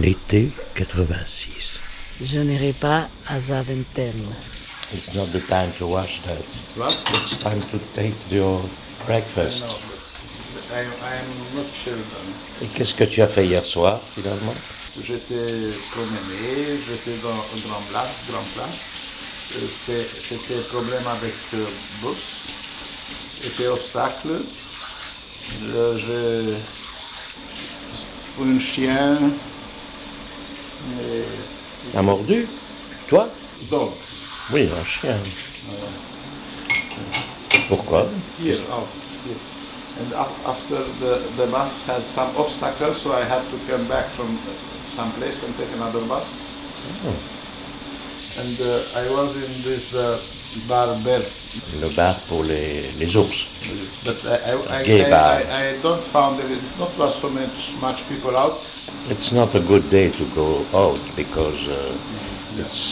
l'été 86. Je n'irai pas à Zaventem. It's not the time to wash that. What? It's time to take your breakfast. I, I'm not children. Et qu'est-ce que tu as fait hier soir, finalement? J'étais promené, j'étais dans Grand Place. Grand Place. Euh, c'est- C'était problème avec le bus, c'était obstacle. Euh, Je, pour un chien, T'as mordu Toi dog. Oui, un chien. Pourquoi Here, out, here. And af- after the, the bus had some obstacles, so I had to come back from some place and take another bus. And uh, I was in this uh, bar bed, Le bar pour les, les ours. but I, I, I, I. I, don't found is not was so much much people out. It's not a good day to go out because uh, it's,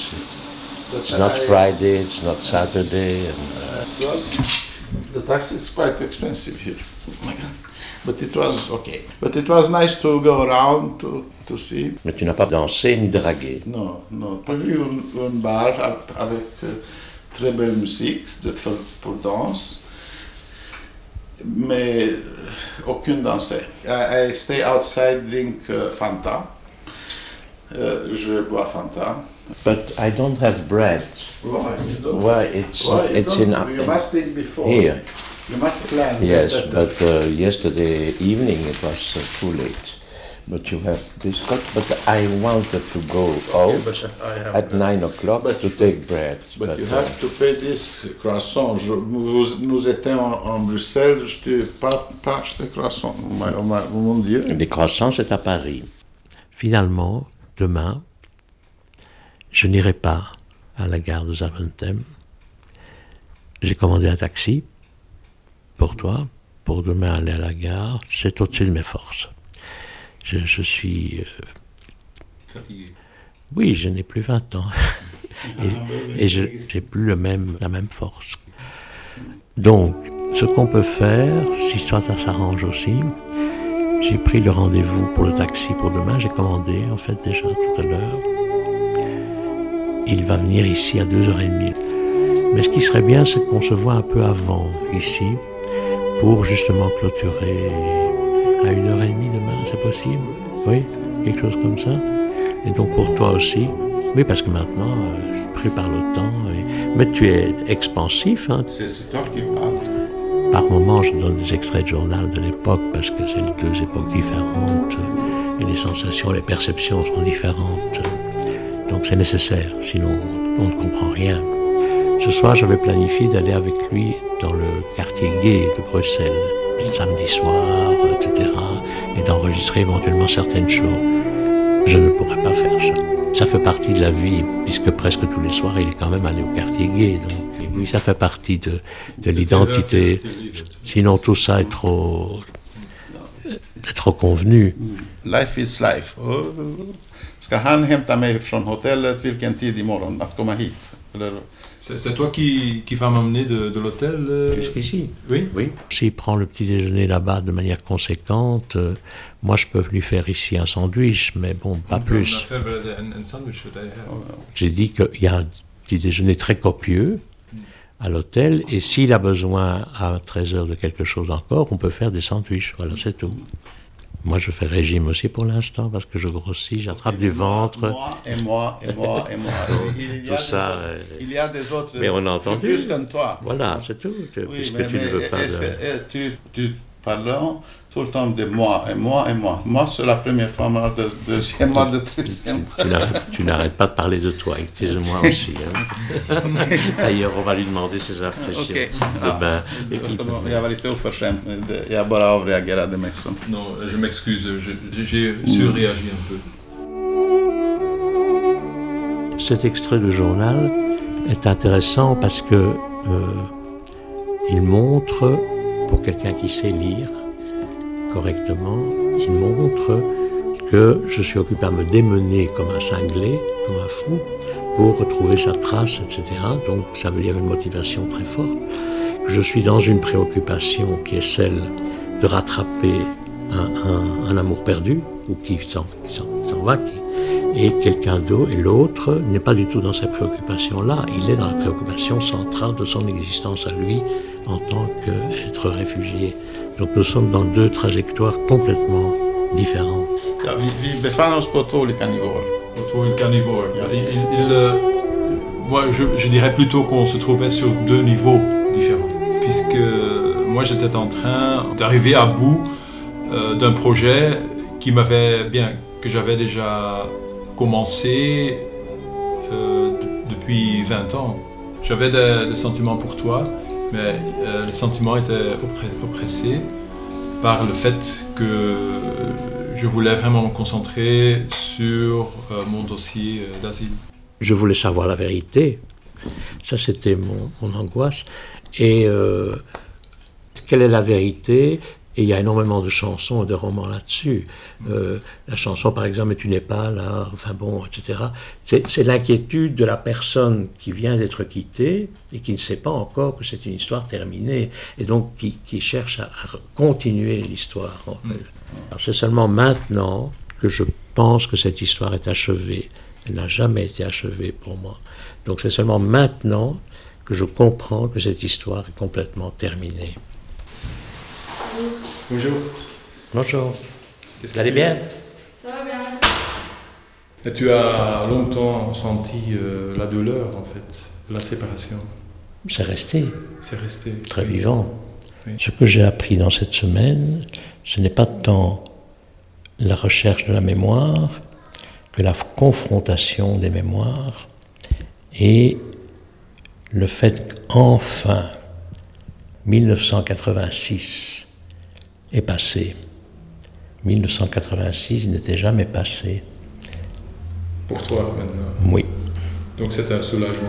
But it's not I, Friday, it's not Saturday. And, uh, was the taxi is quite expensive here, Oh my God. but it was okay. But it was nice to go around to to see. mais tu n'as pas dansé ni dragué. Non, non. J'ai vu un, un bar ap- avec euh, très belle musique de, pour, pour danse, mais euh, aucune dansait. I, I stay outside, drink euh, Fanta. Euh, je bois Fanta. But I don't have bread. Why? You don't- Why? It's why? You it's in don't- You must think before. here. You must plan. Yes, but uh, yesterday evening it was uh, too late. But you have biscuit. But I wanted to go Okay, out but I have at nine o'clock But- to take bread. But, But, you uh, have to pay this croissant. Je, nous, nous étions en, en Bruxelles, je pas, pas acheté croissant. My- my- mon Dieu. Les croissants, c'est à Paris. Finalement, demain, je n'irai pas à la gare de Zaventem. J'ai commandé un taxi pour toi, pour demain aller à la gare. C'est au-dessus de mes forces. Je, je suis... euh, Fatigué. oui, je n'ai plus 20 ans. et et je n'ai plus le même, la même force. Donc, ce qu'on peut faire, si ça s'arrange aussi, j'ai pris le rendez-vous pour le taxi pour demain. J'ai commandé, en fait, déjà tout à l'heure. Il va venir ici à 2h30. Mais ce qui serait bien, c'est qu'on se voit un peu avant ici pour justement clôturer à 1h30 demain. C'est possible Oui Quelque chose comme ça Et donc pour toi aussi Oui, parce que maintenant, euh, je par le temps. et- Mais tu es expansif, hein, C'est toi qui parles. par moments, je donne des extraits de journal de l'époque parce que c'est deux époques différentes et les sensations, les perceptions sont différentes. Donc c'est nécessaire, sinon on ne comprend rien. Ce soir, j'avais planifié d'aller avec lui dans le quartier gay de Bruxelles, samedi soir, etc., et d'enregistrer éventuellement certaines choses. Je ne pourrais pas faire ça. Ça fait partie de la vie, puisque presque tous les soirs, il est quand même allé au quartier gay. Donc, oui, ça fait partie de, de l'identité. Sinon, tout ça est trop, est trop convenu. Life is life. Och, Ska han hämta mig från hotellet vilken tid imorgon att komma hit? Eller, C'est c'est toi qui, qui vas m'emmener de, de l'hôtel euh, Jusqu'ici. Oui. Oui. S'il prend le petit déjeuner là-bas de manière conséquente, euh, moi je peux lui faire ici un sandwich, mais bon, pas plus. Her. J'ai dit qu'il y a un petit déjeuner très copieux à l'hôtel, et s'il a besoin à 13h de quelque chose encore, on peut faire des sandwichs. Voilà, c'est tout. Moi, je fais régime aussi pour l'instant parce que je grossis, j'attrape du ventre. Moi et moi et moi et moi. Il y a Tout des ça, autres- euh, Il y a des autres. mais on a entendu. Plus que toi. Voilà, c'est tout. Oui, Puisque mais, tu ne veux pas. de- que, eh, tu, tu parles tout le temps de moi et moi et moi. Moi, c'est la première fois, moi, de deuxième mois, de troisième. Tu n'arrêtes- Tu n'arrêtes pas de parler de toi, excuse-moi aussi. hein. D'ailleurs, on va lui demander ses impressions. Demain. Et il- Jag var lite oförskämd. Jag bara avreagerade mig. Non, je m'excuse, j'ai surréagi un peu. Cet extrait de journal est intéressant parce que euh, il montre, pour quelqu'un qui sait lire correctement, il montre que je suis occupé à me démener comme un cinglé, comme un fou, pour retrouver sa trace, etc. Donc ça veut dire une motivation très forte. Je suis dans une préoccupation qui est celle de rattraper un, amour perdu, ou qui s'en va, et quelqu'un d'autre, et l'autre n'est pas du tout dans ces préoccupations-là, il est dans la préoccupation centrale de son existence à lui en tant qu'être réfugié. Donc nous sommes dans deux trajectoires complètement différentes. Ja, vi, vi befann oss på två olika nivåer. Autour du carnivore. Il- il- il, euh, moi, je, je dirais plutôt qu'on se trouvait sur deux niveaux différents. Puisque moi, j'étais en train d'arriver à bout euh, d'un projet qui m'avait bien, que j'avais déjà commencé euh, depuis 20 ans. J'avais des, des sentiments pour toi, mais euh, les sentiments étaient oppressés par le fait que je voulais vraiment me concentrer sur euh, mon dossier euh, d'asile. Je voulais savoir la vérité. Ça, c'était mon, mon angoisse. Et euh, quelle est la vérité? Et il y a énormément de chansons et de romans là-dessus. Euh, la chanson, par exemple, Mais tu n'es pas là, enfin bon, etc. C'est l'inquiétude de la personne qui vient d'être quittée et qui ne sait pas encore que c'est une histoire terminée et donc qui, qui cherche à, à continuer l'histoire. en fait. Alors, C'est seulement maintenant que je pense que cette histoire est achevée. Elle n'a jamais été achevée pour moi. Donc c'est seulement maintenant que je comprends que cette histoire est complètement terminée. Bonjour. Bonjour. Vous allez bien? Et tu as longtemps senti euh, la douleur, en fait, de la séparation? C'est resté C'est resté. très Oui. vivant. Oui. Ce que j'ai appris dans cette semaine, ce n'est pas tant la recherche de la mémoire que la confrontation des mémoires et le fait qu'enfin 1986 est passé. 1986 n'était jamais passé. Pour toi, maintenant. Oui. Donc c'est un soulagement.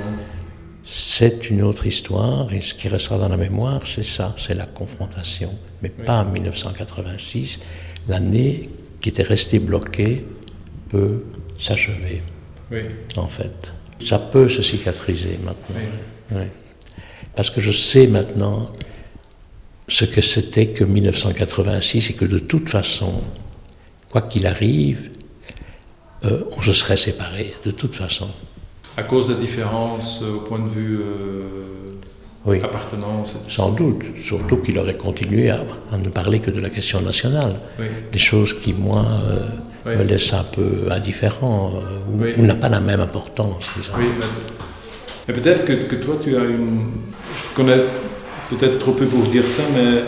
C'est une autre histoire et ce qui restera dans la mémoire, c'est ça, c'est la confrontation. Mais Oui. pas en 1986. L'année qui était restée bloquée peut s'achever, Oui. en fait. Ça peut se cicatriser maintenant. oui. Oui. Parce que je sais maintenant ce que c'était que 1986 et que de toute façon, quoi qu'il arrive, euh, on se serait séparés, de toute façon. À cause des différences euh, au point de vue euh, Oui. appartenance. Sans doute, surtout qu'il aurait continué à, à ne parler que de la question nationale. Oui. Des choses qui, moi, euh, Oui. me laissent un peu indifférent, ou, ou n'a pas la même importance, disons. Oui, mais, peut-être que, que toi, tu as une. Je connais peut-être trop peu pour dire ça, mais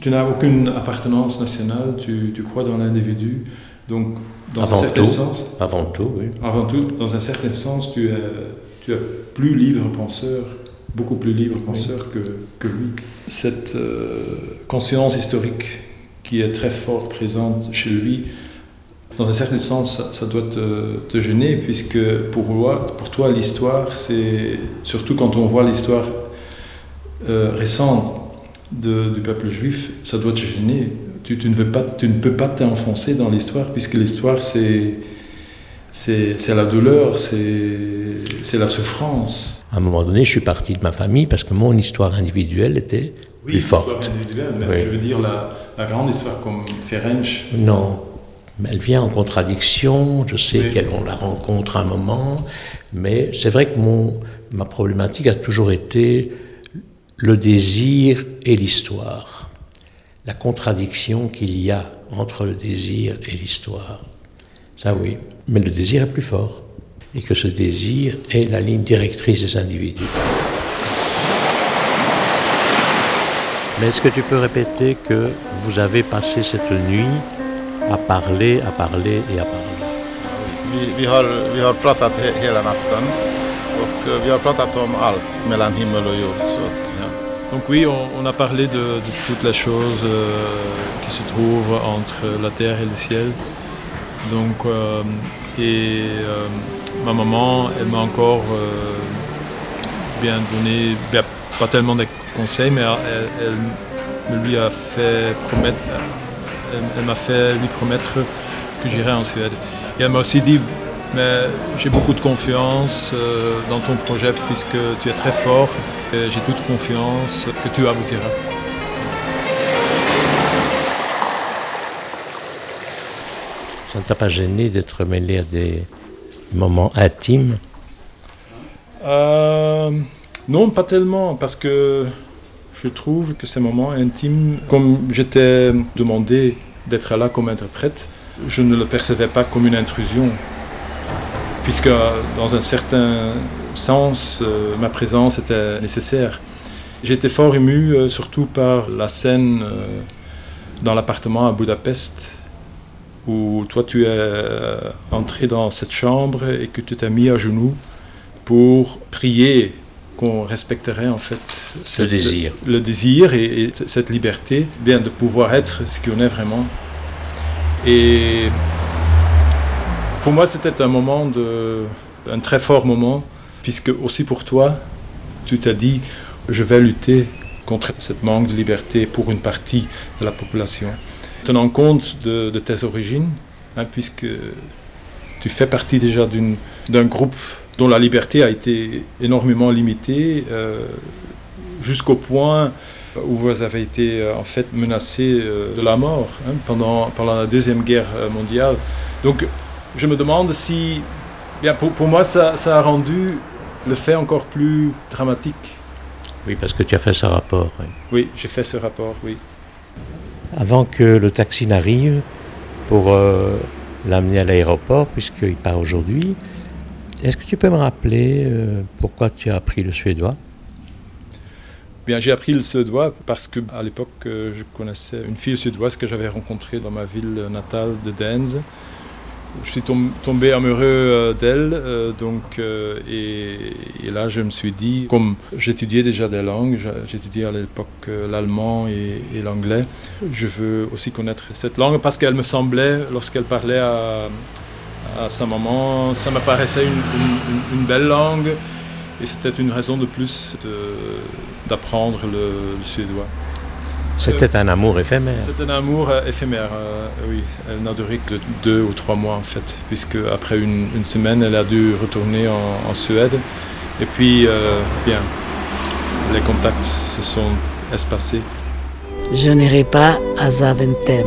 tu n'as aucune appartenance nationale, tu, tu crois dans l'individu. Donc, dans Avant un certain tout. sens, Avant tout, oui. avant tout, dans un certain sens, tu es, tu es plus libre penseur, beaucoup plus libre penseur que, que lui. Cette euh, conscience historique qui est très fort présente chez lui, dans un certain sens, ça, ça doit te, te gêner, puisque pour, pour toi, l'histoire, c'est surtout quand on voit l'histoire euh, récente de- du peuple juif, ça doit te gêner. Tu, tu ne, veux pas, tu ne peux pas t'enfoncer dans l'histoire, puisque l'histoire, c'est, c'est, c'est la douleur, c'est, c'est la souffrance. À un moment donné, je suis parti de ma famille parce que mon histoire individuelle était plus l'histoire forte. individuelle, mais Oui. je veux dire la, la grande histoire comme Ferenc. Non, mais elle vient en contradiction. Je sais Oui. qu'on la rencontre un moment, mais c'est vrai que mon, ma problématique a toujours été le désir et l'histoire. La contradiction qu'il y a entre le désir et l'histoire. Ça oui, mais le désir est plus fort. Et que ce désir est la ligne directrice des individus. Mais est-ce que tu peux répéter que vous avez passé cette nuit à parler, à parler et à parler? Vi, vi, har, vi har pratat he, hela natten och eh, vi har pratat om allt mellan himmel och jord. Så. Donc oui, on, a parlé de, de toutes les choses euh, qui se trouvent entre la terre et le ciel. Donc, euh, et euh, ma maman, elle m'a encore bien donné, pas tellement des conseils, mais elle, me lui a fait promettre, elle, m'a fait lui promettre que j'irai en Suède. Et elle m'a aussi dit, mais j'ai beaucoup de confiance dans ton projet puisque tu es très fort. J'ai toute confiance que tu aboutiras. Ça ne t'a pas gêné d'être mêlé à des moments intimes? Euh, non, pas tellement, parce que je trouve que ces moments intimes, comme j'étais demandé d'être là comme interprète, je ne le percevais pas comme une intrusion, puisque dans un certain sens, euh, ma présence était nécessaire. Été fort ému, euh, surtout par la scène euh, dans l'appartement à Budapest, où toi tu es entré dans cette chambre et que tu t'es mis à genoux pour prier qu'on respecterait en fait Ce désir. le désir et, et cette liberté bien de pouvoir être ce qu'on est vraiment. Et pour moi, c'était un moment de, un très fort moment, puisque aussi pour toi, tu t'as dit, je vais lutter contre cette manque de liberté pour une partie de la population. Tenant compte de, tes origines, hein, puisque tu fais partie déjà d'un groupe dont la liberté a été énormément limitée, euh, jusqu'au point où vous avez été euh, en fait menacé euh, de la mort hein, pendant, la Deuxième Guerre mondiale. Donc je me demande si, pour, moi, ça a rendu le fait encore plus dramatique. Oui, parce que tu as fait ce rapport. oui. Oui, j'ai fait ce rapport, oui. Avant que le taxi n'arrive pour euh, l'amener à l'aéroport, puisqu'il part aujourd'hui, est-ce que tu peux me rappeler euh, pourquoi tu as appris le suédois? Bien, j'ai appris le suédois parce que à l'époque, euh, je connaissais une fille suédoise que j'avais rencontrée dans ma ville natale de Denz. Je suis tom- tombé amoureux euh, d'elle, euh, donc euh, et, là je me suis dit, comme j'étudiais déjà des langues, j'étudiais à l'époque l'allemand et, l'anglais, je veux aussi connaître cette langue parce qu'elle me semblait, lorsqu'elle parlait à, sa maman, ça me paraissait une, belle langue et c'était une raison de plus d'apprendre le, le suédois. C'était un amour éphémère. C'est un amour euh, éphémère, euh, oui. Elle n'a duré que deux ou trois mois en fait, puisque après une, une semaine, elle a dû retourner en, en Suède. Et puis, euh, bien, les contacts se sont espacés. Je n'irai pas à Zaventem.